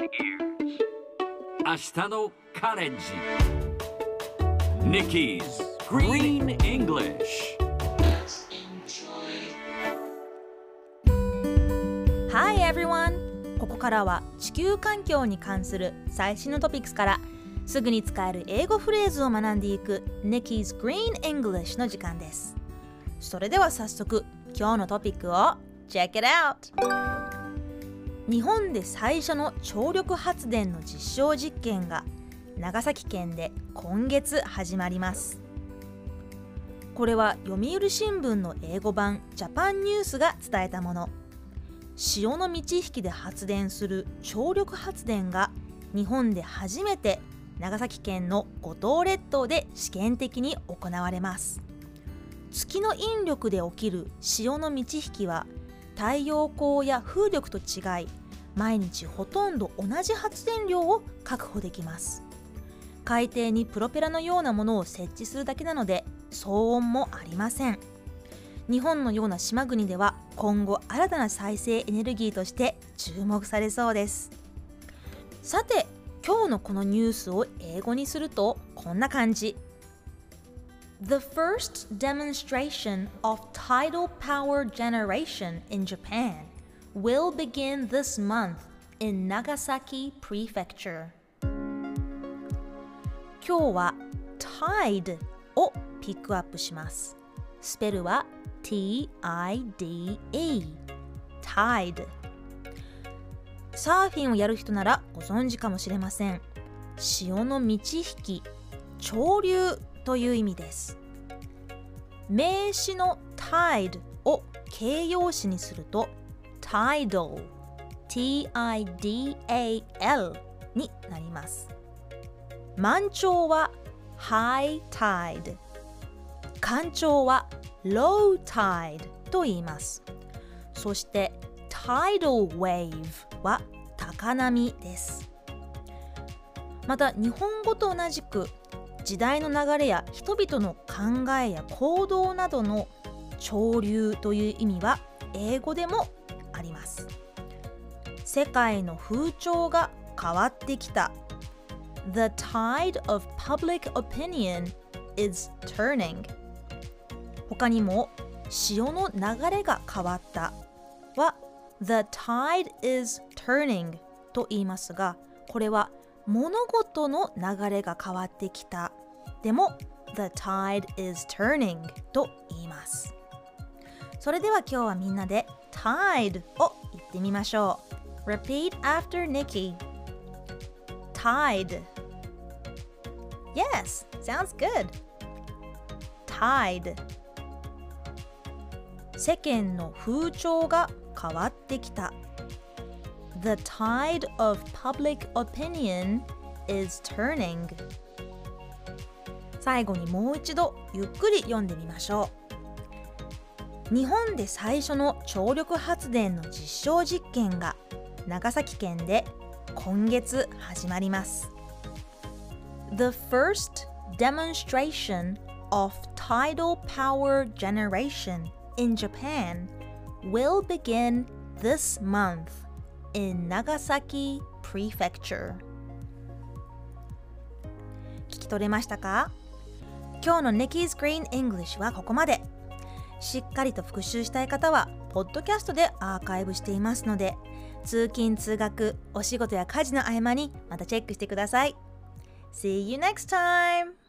明日のカレッジ Nikki's Green English Hi everyone! ここからは地球環境に関する最新のトピックスからすぐに使える英語フレーズを学んでいく Nikki's Green English の時間です。それでは早速今日のトピックを Check it out! 日本で最初の潮力発電の実証実験が長崎県で今月始まります。これは読売新聞の英語版ジャパンニュースが伝えたもの。潮の満ち引きで発電する潮力発電が日本で初めて長崎県の五島列島で試験的に行われます。月の引力で起きる潮の満ち引きは太陽光や風力と違い毎日ほとんど同じ発電量を確保できます。海底にプロペラのようなものを設置するだけなので騒音もありません。日本のような島国では今後新たな再生エネルギーとして注目されそうです。さて今日のこのニュースを英語にするとこんな感じ。The first demonstration of tidal power generation in Japan will begin this month in Nagasaki Prefecture. 今日は tide をピックアップします。スペルは T-I-D-E tide サーフィンをやる人ならご存知かもしれません。潮の満ち引き、潮流という意味です。名詞の tide を形容詞にすると tidal T-I-D-A-L になります。満潮は high tide 干潮は low tide と言います。そして tidal wave は高波です。また日本語と同じく時代の流れや人々の考えや行動などの潮流という意味は英語でもあります。世界の風潮が変わってきた。The tide of public opinion is turning. 他にも潮の流れが変わったは The tide is turning と言いますがこれは物事の流れが変わってきたでも The tide is turning と言いますそれでは今日はみんなで tide を言ってみましょう Repeat after Nikki Tide Yes, sounds good Tide 世間の風潮が変わってきた The tide of public opinion is turning 最後にもう一度ゆっくり読んでみましょう日本で最初の潮力発電の実証実験が長崎県で今月始まります The first demonstration of tidal power generation in Japan will begin this month in Nagasaki Prefecture. 聞き取れましたか？今日の Nikki's Green English はここまで。しっかりと復習したい方はポッドキャストでアーカイブしていますので通勤通学お仕事や家事の合間にまたチェックしてください。See you next time!